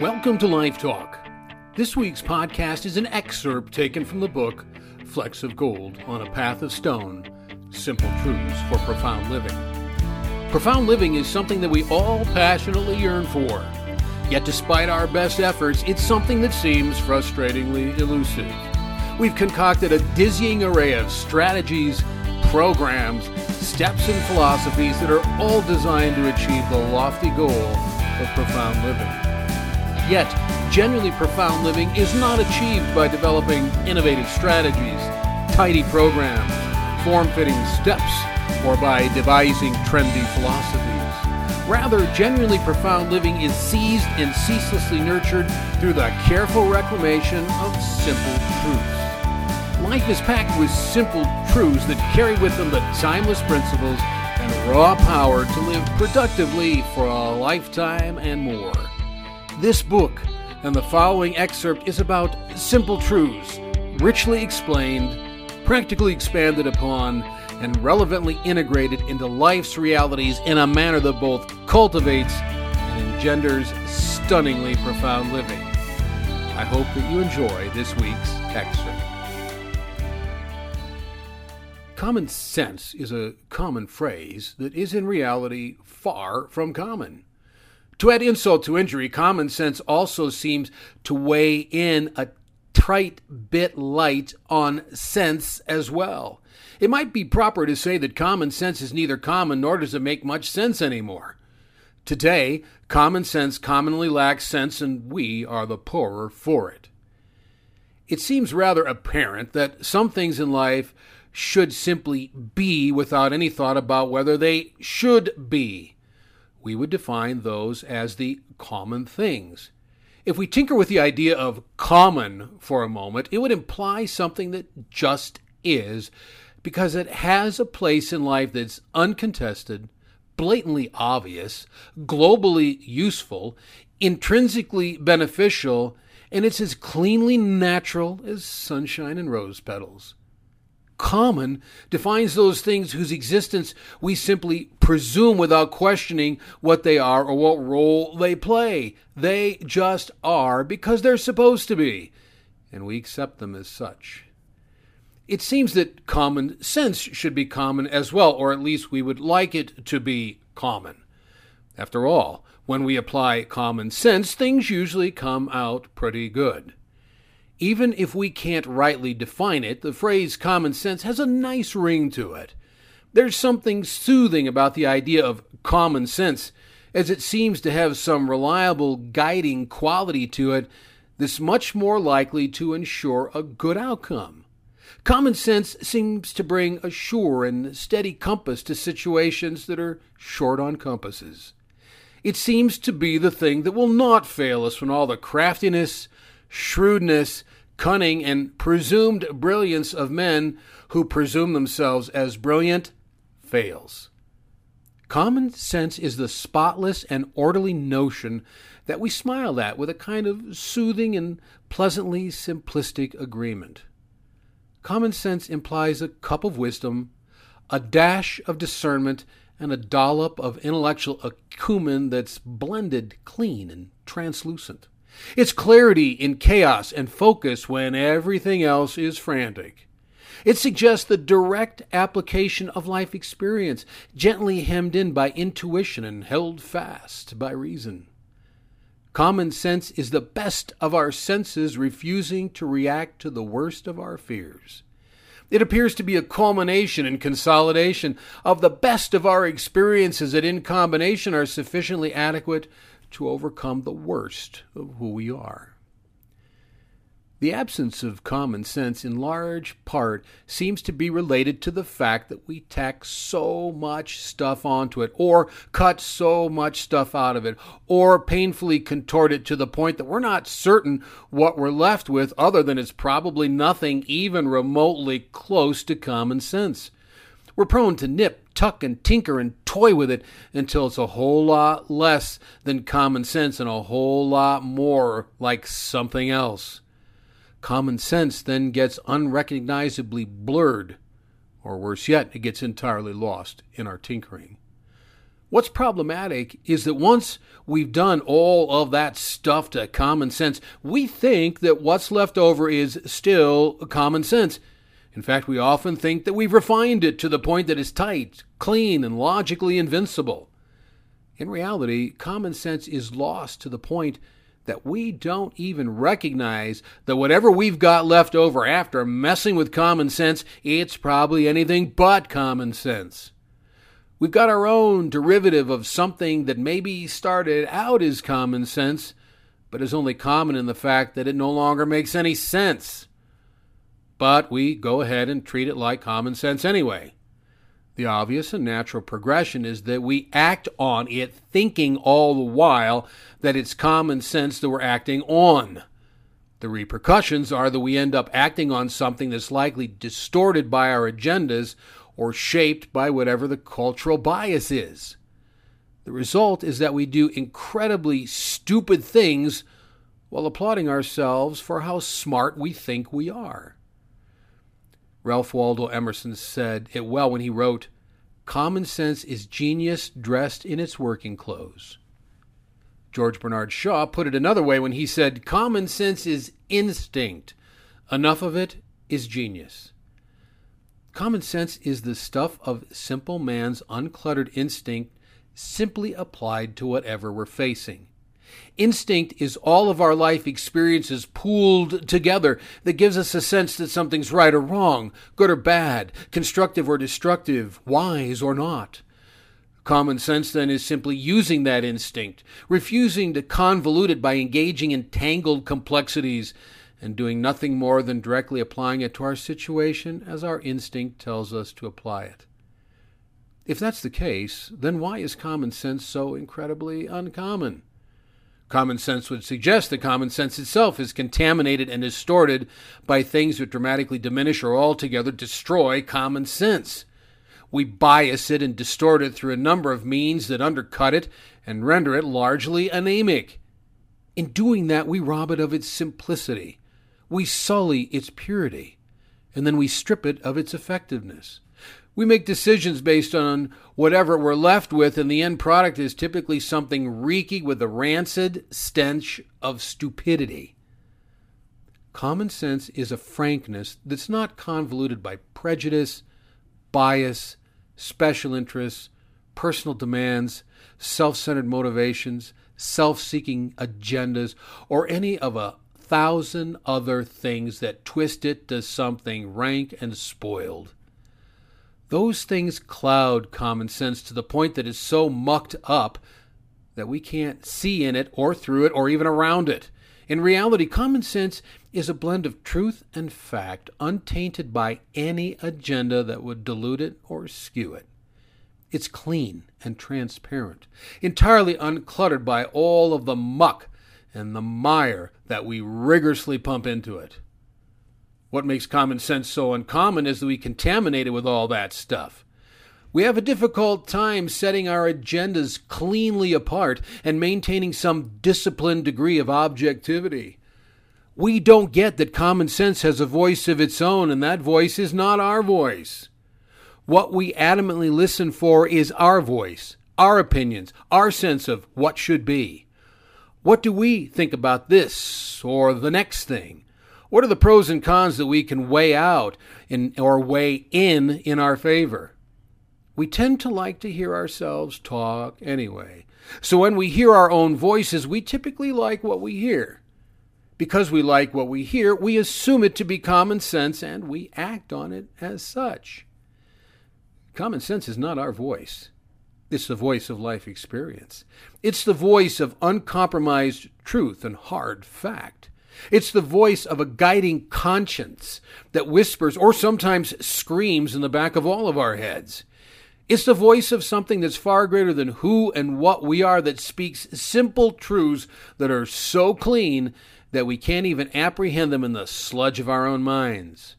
Welcome to Life Talk. This week's podcast is an excerpt taken from the book Flecks of Gold on a Path of Stone Simple Truths for Profound Living. Profound living is something that we all passionately yearn for. Yet, despite our best efforts, it's something that seems frustratingly elusive. We've concocted a dizzying array of strategies, programs, steps, and philosophies that are all designed to achieve the lofty goal of profound living. Yet, genuinely profound living is not achieved by developing innovative strategies, tidy programs, form fitting steps, or by devising trendy philosophies. Rather, genuinely profound living is seized and ceaselessly nurtured through the careful reclamation of simple truths. Life is packed with simple truths that carry with them the timeless principles and raw power to live productively for a lifetime and more. This book and the following excerpt is about simple truths, richly explained, practically expanded upon, and relevantly integrated into life's realities in a manner that both cultivates and engenders stunningly profound living. I hope that you enjoy this week's excerpt. Common sense is a common phrase that is in reality far from common. To add insult to injury, common sense also seems to weigh in a trite bit light on sense as well. It might be proper to say that common sense is neither common nor does it make much sense anymore. Today, common sense commonly lacks sense, and we are the poorer for it. It seems rather apparent that some things in life should simply be without any thought about whether they should be. We would define those as the common things. If we tinker with the idea of common for a moment, it would imply something that just is, because it has a place in life that's uncontested, blatantly obvious, globally useful, intrinsically beneficial, and it's as cleanly natural as sunshine and rose petals. Common defines those things whose existence we simply presume without questioning what they are or what role they play. They just are because they're supposed to be, and we accept them as such. It seems that common sense should be common as well, or at least we would like it to be common. After all, when we apply common sense, things usually come out pretty good. Even if we can't rightly define it, the phrase common sense has a nice ring to it. There's something soothing about the idea of common sense, as it seems to have some reliable guiding quality to it that's much more likely to ensure a good outcome. Common sense seems to bring a sure and steady compass to situations that are short on compasses. It seems to be the thing that will not fail us when all the craftiness, shrewdness, cunning, and presumed brilliance of men who presume themselves as brilliant fails. Common sense is the spotless and orderly notion that we smile at with a kind of soothing and pleasantly simplistic agreement. Common sense implies a cup of wisdom, a dash of discernment, and a dollop of intellectual acumen that's blended clean and translucent. It's clarity in chaos and focus when everything else is frantic. It suggests the direct application of life experience, gently hemmed in by intuition and held fast by reason. Common sense is the best of our senses refusing to react to the worst of our fears. It appears to be a culmination and consolidation of the best of our experiences that in combination are sufficiently adequate to overcome the worst of who we are. The absence of common sense, in large part, seems to be related to the fact that we tack so much stuff onto it, or cut so much stuff out of it, or painfully contort it to the point that we're not certain what we're left with, other than it's probably nothing even remotely close to common sense. We're prone to nip, tuck, and tinker and toy with it until it's a whole lot less than common sense and a whole lot more like something else. Common sense then gets unrecognizably blurred, or worse yet, it gets entirely lost in our tinkering. What's problematic is that once we've done all of that stuff to common sense, we think that what's left over is still common sense. In fact, we often think that we've refined it to the point that it's tight, clean, and logically invincible. In reality, common sense is lost to the point that we don't even recognize that whatever we've got left over after messing with common sense, it's probably anything but common sense. We've got our own derivative of something that maybe started out as common sense, but is only common in the fact that it no longer makes any sense. But we go ahead and treat it like common sense anyway. The obvious and natural progression is that we act on it thinking all the while that it's common sense that we're acting on. The repercussions are that we end up acting on something that's likely distorted by our agendas or shaped by whatever the cultural bias is. The result is that we do incredibly stupid things while applauding ourselves for how smart we think we are. Ralph Waldo Emerson said it well when he wrote, Common sense is genius dressed in its working clothes. George Bernard Shaw put it another way when he said, Common sense is instinct. Enough of it is genius. Common sense is the stuff of simple man's uncluttered instinct simply applied to whatever we're facing. Instinct is all of our life experiences pooled together that gives us a sense that something's right or wrong, good or bad, constructive or destructive, wise or not. Common sense, then, is simply using that instinct, refusing to convolute it by engaging in tangled complexities and doing nothing more than directly applying it to our situation as our instinct tells us to apply it. If that's the case, then why is common sense so incredibly uncommon? Common sense would suggest that common sense itself is contaminated and distorted by things that dramatically diminish or altogether destroy common sense. We bias it and distort it through a number of means that undercut it and render it largely anemic. In doing that, we rob it of its simplicity we sully its purity, and then we strip it of its effectiveness. We make decisions based on whatever we're left with, and the end product is typically something reeking with the rancid stench of stupidity. Common sense is a frankness that's not convoluted by prejudice, bias, special interests, personal demands, self centered motivations, self seeking agendas, or any of a thousand other things that twist it to something rank and spoiled. Those things cloud common sense to the point that it's so mucked up that we can't see in it or through it or even around it. In reality, common sense is a blend of truth and fact, untainted by any agenda that would dilute it or skew it. It's clean and transparent, entirely uncluttered by all of the muck and the mire that we rigorously pump into it. What makes common sense so uncommon is that we contaminate it with all that stuff. We have a difficult time setting our agendas cleanly apart and maintaining some disciplined degree of objectivity. We don't get that common sense has a voice of its own, and that voice is not our voice. What we adamantly listen for is our voice, our opinions, our sense of what should be. What do we think about this or the next thing? What are the pros and cons that we can weigh out in, or weigh in in our favor? We tend to like to hear ourselves talk anyway. So when we hear our own voices, we typically like what we hear. Because we like what we hear, we assume it to be common sense and we act on it as such. Common sense is not our voice. It's the voice of life experience. It's the voice of uncompromised truth and hard fact. It's the voice of a guiding conscience that whispers or sometimes screams in the back of all of our heads. It's the voice of something that's far greater than who and what we are that speaks simple truths that are so clean that we can't even apprehend them in the sludge of our own minds.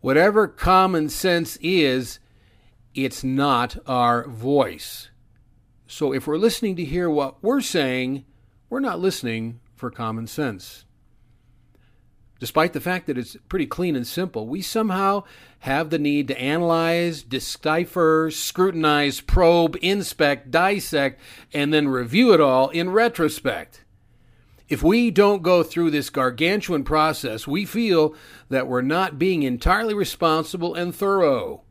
Whatever common sense is, it's not our voice. So if we're listening to hear what we're saying, we're not listening for common sense. Despite the fact that it's pretty clean and simple, we somehow have the need to analyze, decipher, scrutinize, probe, inspect, dissect, and then review it all in retrospect. If we don't go through this gargantuan process, we feel that we're not being entirely responsible and thorough.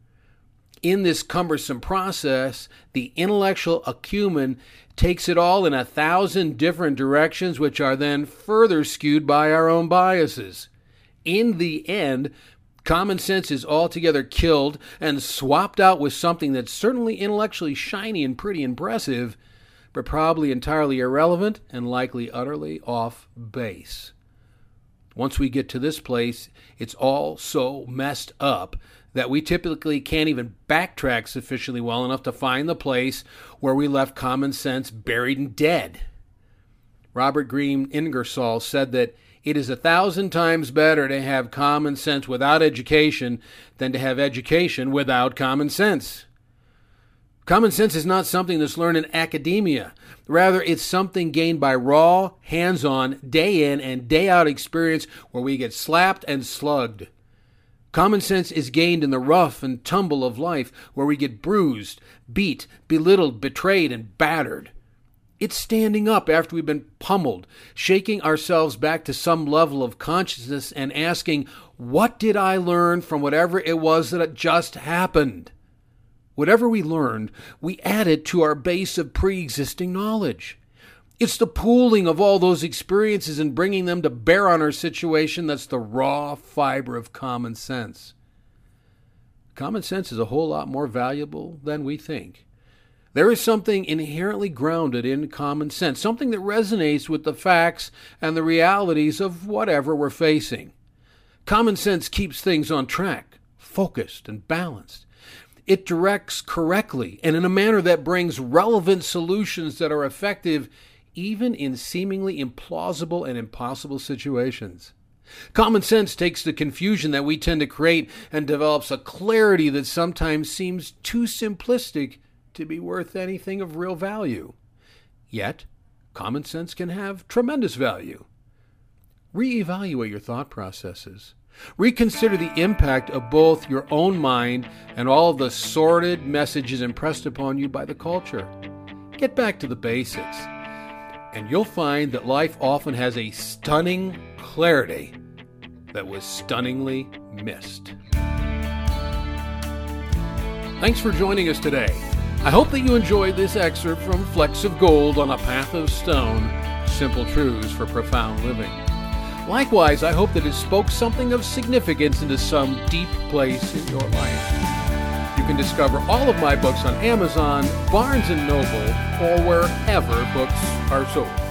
In this cumbersome process, the intellectual acumen takes it all in a thousand different directions, which are then further skewed by our own biases. In the end, common sense is altogether killed and swapped out with something that's certainly intellectually shiny and pretty impressive, but probably entirely irrelevant and likely utterly off base. Once we get to this place, it's all so messed up that we typically can't even backtrack sufficiently well enough to find the place where we left common sense buried and dead. Robert Green Ingersoll said that it is a thousand times better to have common sense without education than to have education without common sense. Common sense is not something that's learned in academia. Rather, it's something gained by raw, hands on, day in and day out experience where we get slapped and slugged. Common sense is gained in the rough and tumble of life where we get bruised, beat, belittled, betrayed, and battered. It's standing up after we've been pummeled, shaking ourselves back to some level of consciousness and asking, What did I learn from whatever it was that just happened? Whatever we learned, we added to our base of pre existing knowledge. It's the pooling of all those experiences and bringing them to bear on our situation that's the raw fiber of common sense. Common sense is a whole lot more valuable than we think. There is something inherently grounded in common sense, something that resonates with the facts and the realities of whatever we're facing. Common sense keeps things on track, focused, and balanced. It directs correctly and in a manner that brings relevant solutions that are effective even in seemingly implausible and impossible situations. Common sense takes the confusion that we tend to create and develops a clarity that sometimes seems too simplistic to be worth anything of real value. Yet, common sense can have tremendous value. Reevaluate your thought processes. Reconsider the impact of both your own mind and all the sordid messages impressed upon you by the culture. Get back to the basics and you'll find that life often has a stunning clarity that was stunningly missed. Thanks for joining us today. I hope that you enjoyed this excerpt from Flecks of Gold on a Path of Stone Simple Truths for Profound Living. Likewise, I hope that it spoke something of significance into some deep place in your life. You can discover all of my books on Amazon, Barnes & Noble, or wherever books are sold.